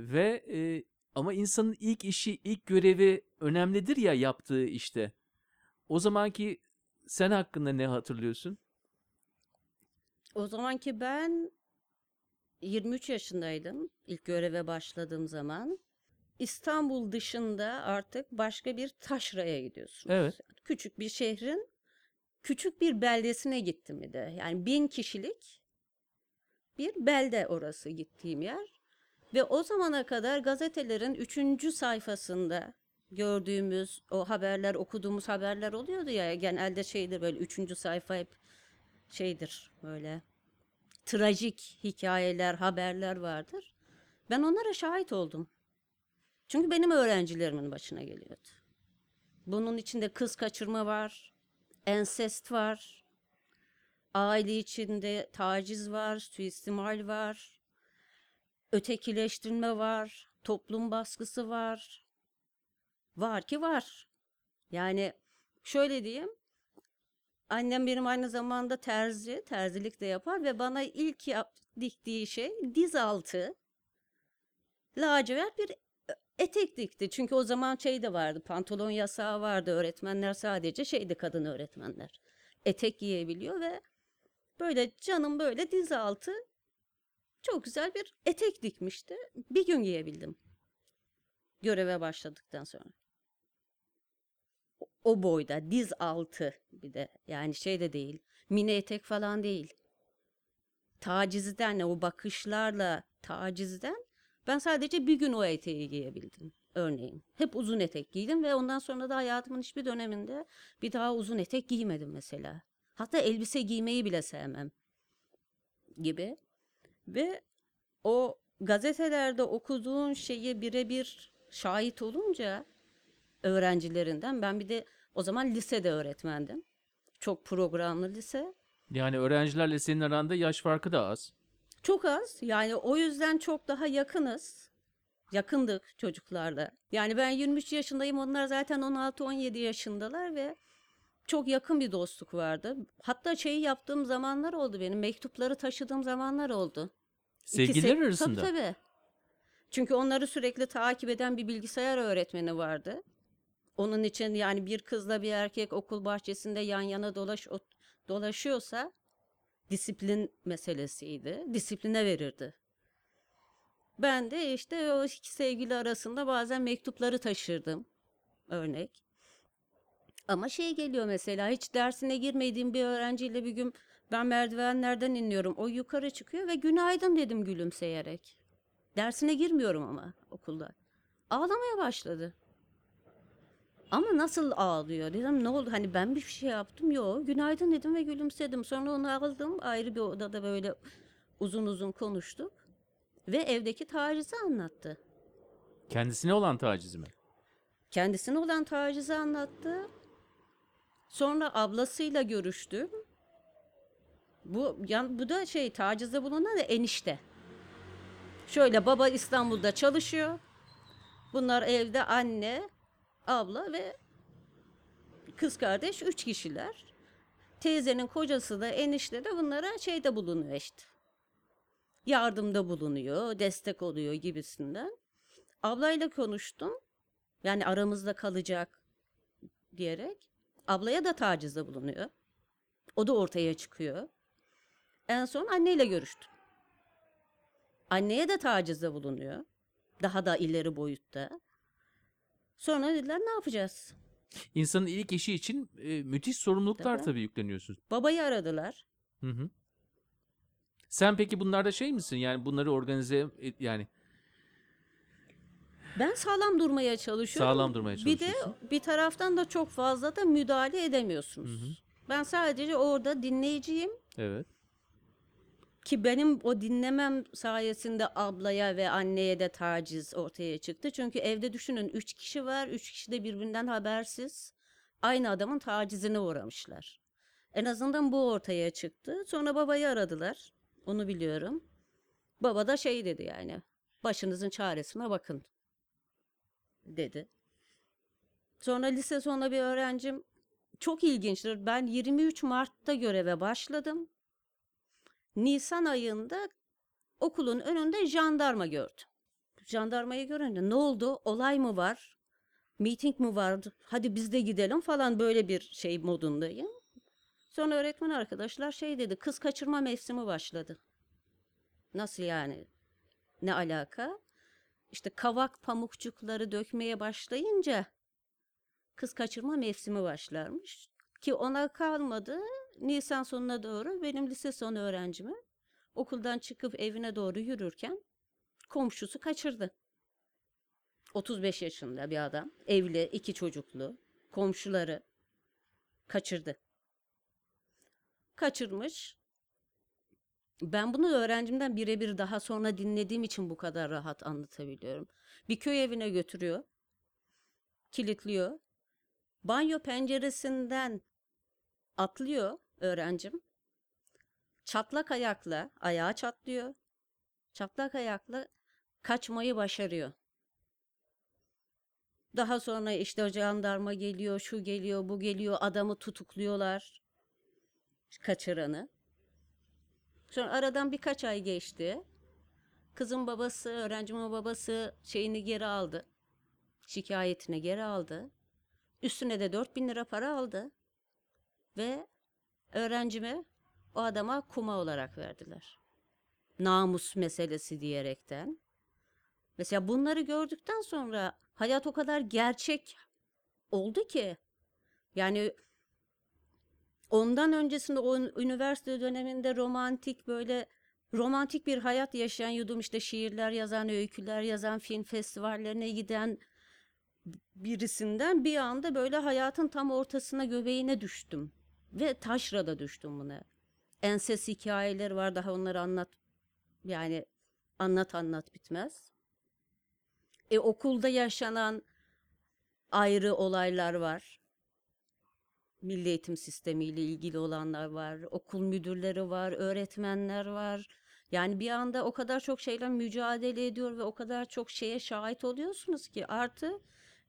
ve e, ama insanın ilk işi, ilk görevi önemlidir ya yaptığı işte. O zamanki sen hakkında ne hatırlıyorsun? O zamanki ben 23 yaşındaydım ilk göreve başladığım zaman. İstanbul dışında artık başka bir taşraya gidiyorsunuz. Evet. Küçük bir şehrin küçük bir beldesine gittim bir de. Yani bin kişilik bir belde orası gittiğim yer. Ve o zamana kadar gazetelerin üçüncü sayfasında gördüğümüz o haberler, okuduğumuz haberler oluyordu ya. Genelde şeydir böyle üçüncü sayfa hep şeydir böyle trajik hikayeler, haberler vardır. Ben onlara şahit oldum. Çünkü benim öğrencilerimin başına geliyordu. Bunun içinde kız kaçırma var, ensest var, aile içinde taciz var, suistimal var, ötekileştirme var, toplum baskısı var. Var ki var. Yani şöyle diyeyim, Annem benim aynı zamanda terzi, terzilik de yapar ve bana ilk yap, diktiği şey diz altı lacivert bir etek dikti. Çünkü o zaman şey de vardı, pantolon yasağı vardı. Öğretmenler sadece şeydi kadın öğretmenler. Etek giyebiliyor ve böyle canım böyle diz altı çok güzel bir etek dikmişti. Bir gün giyebildim. Göreve başladıktan sonra. O boyda diz altı bir de. Yani şey de değil mini etek falan değil. Tacizden o bakışlarla tacizden ben sadece bir gün o eteği giyebildim örneğin. Hep uzun etek giydim ve ondan sonra da hayatımın hiçbir döneminde bir daha uzun etek giymedim mesela. Hatta elbise giymeyi bile sevmem gibi ve o gazetelerde okuduğun şeyi birebir şahit olunca öğrencilerinden. Ben bir de o zaman lisede öğretmendim. Çok programlı lise. Yani öğrencilerle senin aranda yaş farkı da az. Çok az. Yani o yüzden çok daha yakınız. Yakındık çocuklarla. Yani ben 23 yaşındayım. Onlar zaten 16-17 yaşındalar ve çok yakın bir dostluk vardı. Hatta şeyi yaptığım zamanlar oldu benim. Mektupları taşıdığım zamanlar oldu. İkisi- Sevgililer arasında. Tabii tabii. Çünkü onları sürekli takip eden bir bilgisayar öğretmeni vardı. Onun için yani bir kızla bir erkek okul bahçesinde yan yana dolaş dolaşıyorsa disiplin meselesiydi. Disipline verirdi. Ben de işte o iki sevgili arasında bazen mektupları taşırdım. Örnek. Ama şey geliyor mesela hiç dersine girmediğim bir öğrenciyle bir gün ben merdivenlerden iniyorum. O yukarı çıkıyor ve günaydın dedim gülümseyerek. Dersine girmiyorum ama okulda. Ağlamaya başladı. Ama nasıl ağlıyor dedim ne oldu hani ben bir şey yaptım yok günaydın dedim ve gülümsedim sonra onu aldım ayrı bir odada böyle uzun uzun konuştuk ve evdeki tacizi anlattı. Kendisine olan taciz mi? Kendisine olan tacizi anlattı. Sonra ablasıyla görüştüm. Bu yan, bu da şey tacizde bulunan da enişte. Şöyle baba İstanbul'da çalışıyor. Bunlar evde anne, abla ve kız kardeş üç kişiler. Teyzenin kocası da enişte de bunlara şeyde bulunuyor işte. Yardımda bulunuyor, destek oluyor gibisinden. Ablayla konuştum. Yani aramızda kalacak diyerek. Ablaya da tacizde bulunuyor. O da ortaya çıkıyor. En son anneyle görüştüm. Anneye de tacizde bulunuyor. Daha da ileri boyutta. Sonra dediler ne yapacağız? İnsanın ilk eşi için e, müthiş sorumluluklar Tabii. tabii yükleniyorsun. Babayı aradılar. Hı hı. Sen peki bunlarda şey misin? Yani bunları organize et- yani Ben sağlam durmaya çalışıyorum. Sağlam durmaya Bir de çalışıyorsun. bir taraftan da çok fazla da müdahale edemiyorsunuz. Ben sadece orada dinleyiciyim evet. Ki benim o dinlemem sayesinde ablaya ve anneye de taciz ortaya çıktı. Çünkü evde düşünün üç kişi var, üç kişi de birbirinden habersiz. Aynı adamın tacizine uğramışlar. En azından bu ortaya çıktı. Sonra babayı aradılar. Onu biliyorum. Baba da şey dedi yani. Başınızın çaresine bakın. Dedi. Sonra lise sonunda bir öğrencim çok ilginçtir. Ben 23 Mart'ta göreve başladım. Nisan ayında okulun önünde jandarma gördüm. Jandarmayı görünce ne oldu? Olay mı var? Meeting mi var? Hadi biz de gidelim falan böyle bir şey modundayım. Sonra öğretmen arkadaşlar şey dedi. Kız kaçırma mevsimi başladı. Nasıl yani? Ne alaka? İşte kavak pamukçukları dökmeye başlayınca kız kaçırma mevsimi başlarmış. Ki ona kalmadı. Nisan sonuna doğru benim lise son öğrencimi okuldan çıkıp evine doğru yürürken komşusu kaçırdı. 35 yaşında bir adam, evli, iki çocuklu, komşuları kaçırdı. Kaçırmış. Ben bunu öğrencimden birebir daha sonra dinlediğim için bu kadar rahat anlatabiliyorum. Bir köy evine götürüyor. Kilitliyor. Banyo penceresinden atlıyor öğrencim. Çatlak ayakla ayağı çatlıyor. Çatlak ayakla kaçmayı başarıyor. Daha sonra işte jandarma geliyor, şu geliyor, bu geliyor, adamı tutukluyorlar. Kaçıranı. Sonra aradan birkaç ay geçti. Kızın babası, öğrencimin babası şeyini geri aldı. Şikayetini geri aldı. Üstüne de 4000 lira para aldı. Ve öğrencime o adama kuma olarak verdiler. Namus meselesi diyerekten. Mesela bunları gördükten sonra hayat o kadar gerçek oldu ki. Yani ondan öncesinde o üniversite döneminde romantik böyle romantik bir hayat yaşayan yudum işte şiirler yazan, öyküler yazan, film festivallerine giden birisinden bir anda böyle hayatın tam ortasına göbeğine düştüm. Ve taşrada düştüm buna. Enses hikayeleri var daha onları anlat yani anlat anlat bitmez. E okulda yaşanan ayrı olaylar var. Milli eğitim sistemiyle ilgili olanlar var. Okul müdürleri var, öğretmenler var. Yani bir anda o kadar çok şeyle mücadele ediyor ve o kadar çok şeye şahit oluyorsunuz ki artı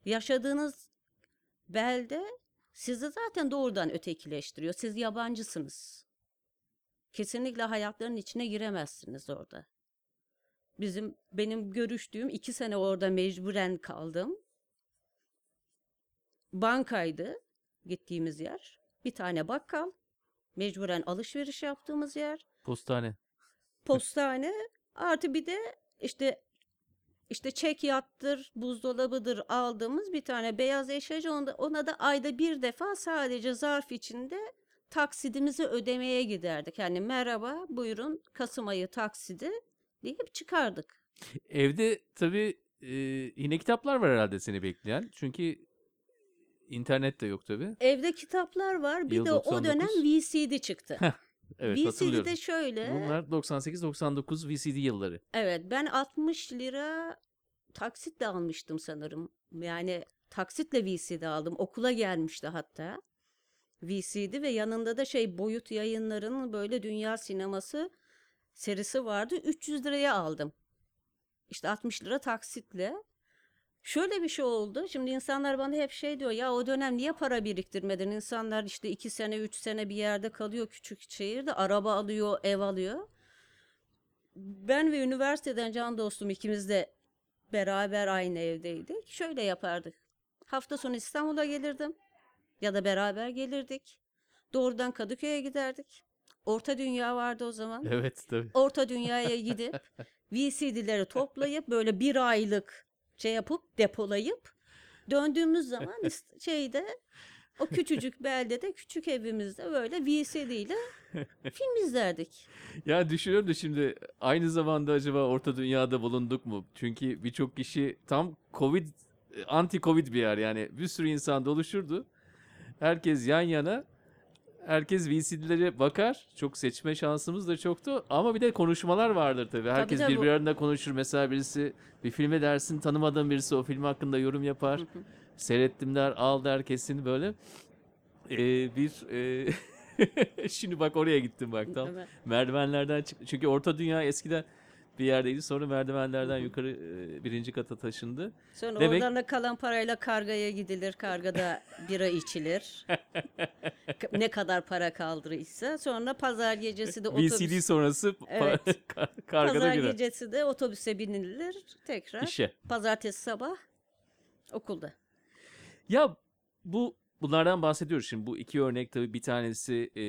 yaşadığınız belde sizi zaten doğrudan ötekileştiriyor. Siz yabancısınız. Kesinlikle hayatların içine giremezsiniz orada. Bizim benim görüştüğüm iki sene orada mecburen kaldım. Bankaydı gittiğimiz yer. Bir tane bakkal. Mecburen alışveriş yaptığımız yer. Postane. Postane artı bir de işte işte çek yattır, buzdolabıdır aldığımız bir tane beyaz eşyacı ona, ona da ayda bir defa sadece zarf içinde taksidimizi ödemeye giderdik. Yani merhaba buyurun Kasım ayı taksidi deyip çıkardık. Evde tabii e, yine kitaplar var herhalde seni bekleyen. Çünkü internet de yok tabii. Evde kitaplar var bir Yıl de o dönem 99. VCD çıktı. Evet hatırlıyorum. VCD'de şöyle Bunlar 98-99 VCD yılları. evet ben 60 lira taksitle almıştım sanırım. Yani taksitle VCD aldım. Okula gelmişti hatta. VCD ve yanında da şey boyut yayınlarının böyle dünya sineması serisi vardı. 300 liraya aldım. İşte 60 lira taksitle. Şöyle bir şey oldu. Şimdi insanlar bana hep şey diyor ya o dönem niye para biriktirmedin? İnsanlar işte 2 sene 3 sene bir yerde kalıyor küçük şehirde araba alıyor ev alıyor. Ben ve üniversiteden can dostum ikimiz de beraber aynı evdeydik. Şöyle yapardık. Hafta sonu İstanbul'a gelirdim ya da beraber gelirdik. Doğrudan Kadıköy'e giderdik. Orta Dünya vardı o zaman. Evet tabii. Orta Dünya'ya gidip VCD'leri toplayıp böyle bir aylık şey yapıp depolayıp Döndüğümüz zaman şeyde o küçücük beldede küçük evimizde böyle VCD ile film izlerdik. Ya düşünüyorum da şimdi aynı zamanda acaba orta dünyada bulunduk mu? Çünkü birçok kişi tam Covid, anti Covid bir yer yani bir sürü insan doluşurdu. Herkes yan yana. Herkes VCD'lere bakar. Çok seçme şansımız da çoktu. Ama bir de konuşmalar vardır tabii. Herkes tabii. birbiri arasında konuşur. Mesela birisi bir filme dersin tanımadığın birisi o film hakkında yorum yapar. Seyrettim der, al der kesin böyle. Ee, bir e, şimdi bak oraya gittim bak tam. Evet. Merdivenlerden çık. Çünkü Orta Dünya eskiden bir yerdeydi. Sonra merdivenlerden yukarı e, birinci kata taşındı. Sonra Demek- oradan da kalan parayla kargaya gidilir. Kargada bira içilir. Ne kadar para kaldırıysa. Sonra pazar gecesi de otobüs. VCD sonrası Evet. kar- kargada Pazar girer. gecesi de otobüse binilir tekrar. İşe. Pazartesi sabah okulda. Ya bu bunlardan bahsediyoruz şimdi. Bu iki örnek tabii bir tanesi e,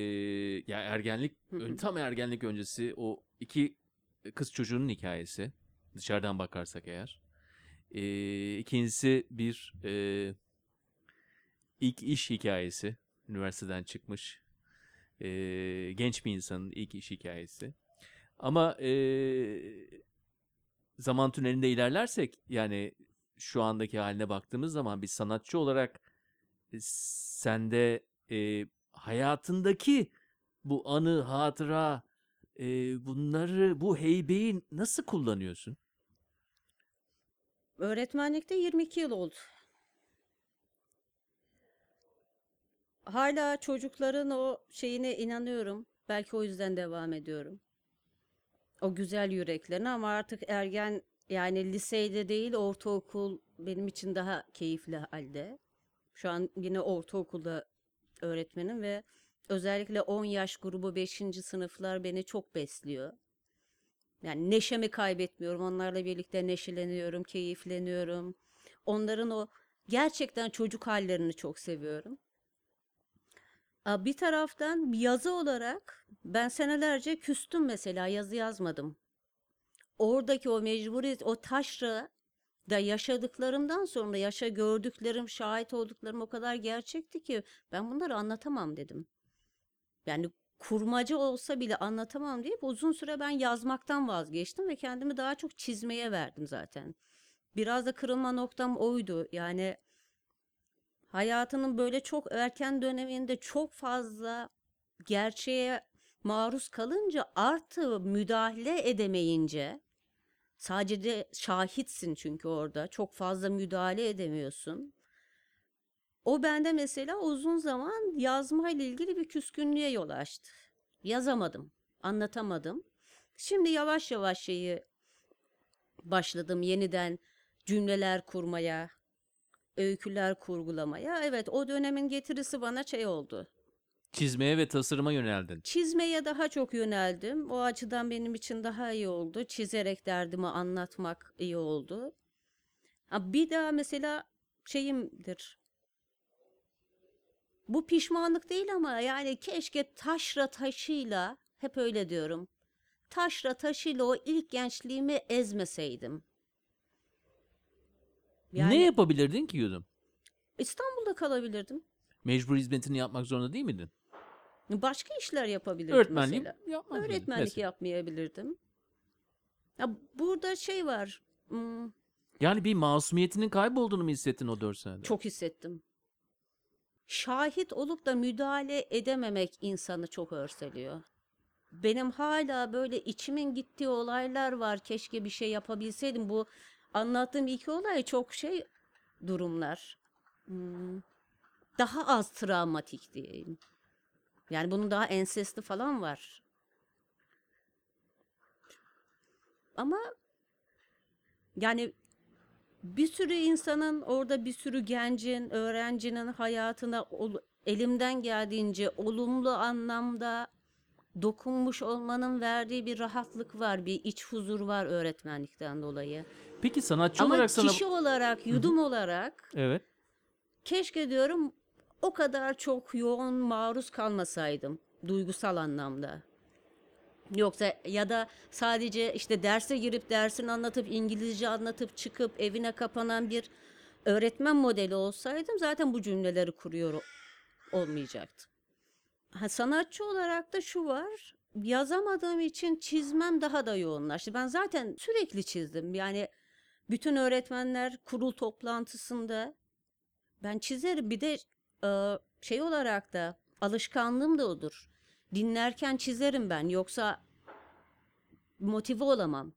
ya ergenlik ön- tam ergenlik öncesi o iki kız çocuğunun hikayesi. Dışarıdan bakarsak eğer. E, ikincisi bir e, ilk iş hikayesi. Üniversiteden çıkmış e, genç bir insanın ilk iş hikayesi. Ama e, zaman tünelinde ilerlersek yani şu andaki haline baktığımız zaman bir sanatçı olarak e, sende e, hayatındaki bu anı, hatıra, e, bunları, bu heybeyi nasıl kullanıyorsun? Öğretmenlikte 22 yıl oldu. Hala çocukların o şeyine inanıyorum. Belki o yüzden devam ediyorum. O güzel yüreklerine ama artık ergen yani liseyde değil ortaokul benim için daha keyifli halde. Şu an yine ortaokulda öğretmenim ve özellikle 10 yaş grubu 5. sınıflar beni çok besliyor. Yani neşemi kaybetmiyorum. Onlarla birlikte neşeleniyorum, keyifleniyorum. Onların o gerçekten çocuk hallerini çok seviyorum. Bir taraftan yazı olarak ben senelerce küstüm mesela yazı yazmadım. Oradaki o mecburiyet, o taşra da yaşadıklarımdan sonra yaşa gördüklerim, şahit olduklarım o kadar gerçekti ki ben bunları anlatamam dedim. Yani kurmaca olsa bile anlatamam deyip uzun süre ben yazmaktan vazgeçtim ve kendimi daha çok çizmeye verdim zaten. Biraz da kırılma noktam oydu. Yani hayatının böyle çok erken döneminde çok fazla gerçeğe maruz kalınca artı müdahale edemeyince sadece de şahitsin çünkü orada çok fazla müdahale edemiyorsun. O bende mesela uzun zaman yazmayla ilgili bir küskünlüğe yol açtı. Yazamadım, anlatamadım. Şimdi yavaş yavaş şeyi başladım yeniden cümleler kurmaya, öyküler kurgulamaya. Evet, o dönemin getirisi bana şey oldu. Çizmeye ve tasarıma yöneldin. Çizmeye daha çok yöneldim. O açıdan benim için daha iyi oldu. Çizerek derdimi anlatmak iyi oldu. Bir daha mesela şeyimdir. Bu pişmanlık değil ama yani keşke taşra taşıyla hep öyle diyorum. Taşra taşıyla o ilk gençliğimi ezmeseydim. Yani Ne yapabilirdin ki Yudum? İstanbul'da kalabilirdim. Mecbur hizmetini yapmak zorunda değil miydin? Başka işler yapabilirdim Öğretmenliği mesela. yapmak. Öğretmenlik Mesela. yapmayabilirdim. Ya burada şey var. hmm, Yani bir masumiyetinin kaybolduğunu mu hissettin o dört senede? Çok hissettim. Şahit olup da müdahale edememek insanı çok örseliyor. Benim hala böyle içimin gittiği olaylar var. Keşke bir şey yapabilseydim. Bu anlattığım iki olay çok şey durumlar. Hmm, Daha az travmatik diyeyim. Yani bunun daha ensesti falan var. Ama yani bir sürü insanın orada bir sürü gencin, öğrencinin hayatına elimden geldiğince olumlu anlamda dokunmuş olmanın verdiği bir rahatlık var, bir iç huzur var öğretmenlikten dolayı. Peki sanatçı Ama olarak sana... kişi olarak, yudum olarak Evet. keşke diyorum o kadar çok yoğun maruz kalmasaydım duygusal anlamda. Yoksa ya da sadece işte derse girip dersini anlatıp İngilizce anlatıp çıkıp evine kapanan bir öğretmen modeli olsaydım zaten bu cümleleri kuruyor o- olmayacaktım. Ha, sanatçı olarak da şu var. Yazamadığım için çizmem daha da yoğunlaştı. Ben zaten sürekli çizdim. Yani bütün öğretmenler kurul toplantısında ben çizerim. Bir de şey olarak da alışkanlığım da odur. Dinlerken çizerim ben. Yoksa motive olamam.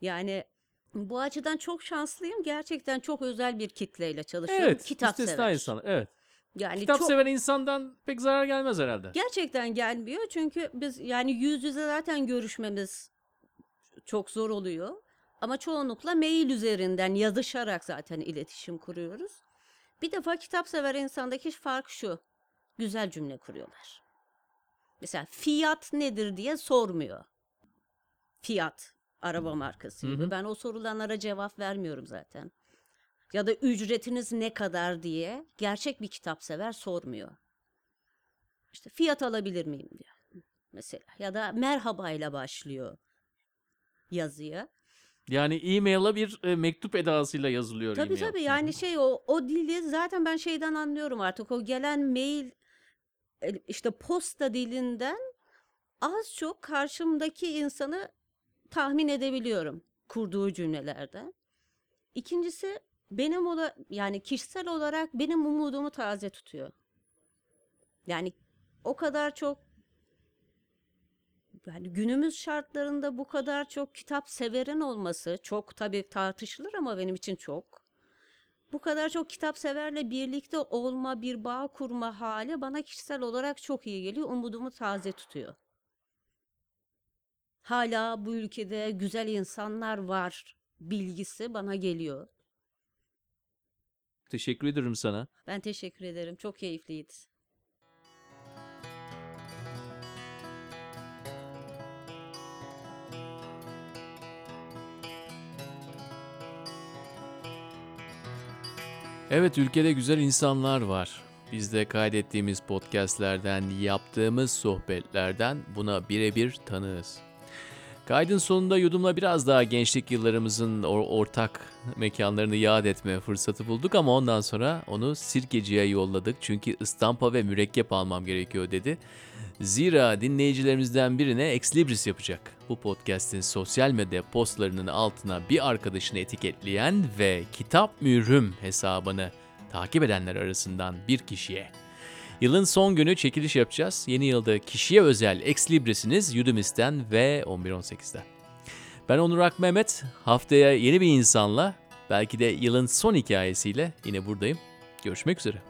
Yani bu açıdan çok şanslıyım. Gerçekten çok özel bir kitleyle çalışıyorum. Evet, Kitap sever. insan. Evet. Yani Kitap çok seven insandan pek zarar gelmez herhalde. gerçekten gelmiyor. Çünkü biz yani yüz yüze zaten görüşmemiz çok zor oluyor. Ama çoğunlukla mail üzerinden yazışarak zaten iletişim kuruyoruz. Bir defa kitap sever insandaki fark şu. Güzel cümle kuruyorlar. Mesela fiyat nedir diye sormuyor. Fiyat araba markası Hı gibi. hı. Ben o sorulanlara cevap vermiyorum zaten. Ya da ücretiniz ne kadar diye gerçek bir kitap sever sormuyor. İşte fiyat alabilir miyim diyor mesela. Ya da merhaba ile başlıyor yazıya. Yani e-mail'a bir e, mektup edasıyla yazılıyor Tabii e-mail. tabii yani şey o o dili zaten ben şeyden anlıyorum artık o gelen mail işte posta dilinden az çok karşımdaki insanı tahmin edebiliyorum kurduğu cümlelerden. İkincisi benim ola yani kişisel olarak benim umudumu taze tutuyor. Yani o kadar çok yani günümüz şartlarında bu kadar çok kitap severin olması çok tabii tartışılır ama benim için çok. Bu kadar çok kitap severle birlikte olma, bir bağ kurma hali bana kişisel olarak çok iyi geliyor. Umudumu taze tutuyor. Hala bu ülkede güzel insanlar var bilgisi bana geliyor. Teşekkür ederim sana. Ben teşekkür ederim. Çok keyifliydi. Evet ülkede güzel insanlar var. Biz de kaydettiğimiz podcastlerden, yaptığımız sohbetlerden buna birebir tanığız. Kaydın sonunda yudumla biraz daha gençlik yıllarımızın or- ortak mekanlarını yad etme fırsatı bulduk ama ondan sonra onu sirkeciye yolladık çünkü ıstampa ve mürekkep almam gerekiyor dedi. Zira dinleyicilerimizden birine Ex Libris yapacak. Bu podcast'in sosyal medya postlarının altına bir arkadaşını etiketleyen ve kitap mührüm hesabını takip edenler arasından bir kişiye. Yılın son günü çekiliş yapacağız. Yeni yılda kişiye özel Ex Libris'iniz Udemy'sten ve 11.18'den. Ben Onur Ak Mehmet. Haftaya yeni bir insanla, belki de yılın son hikayesiyle yine buradayım. Görüşmek üzere.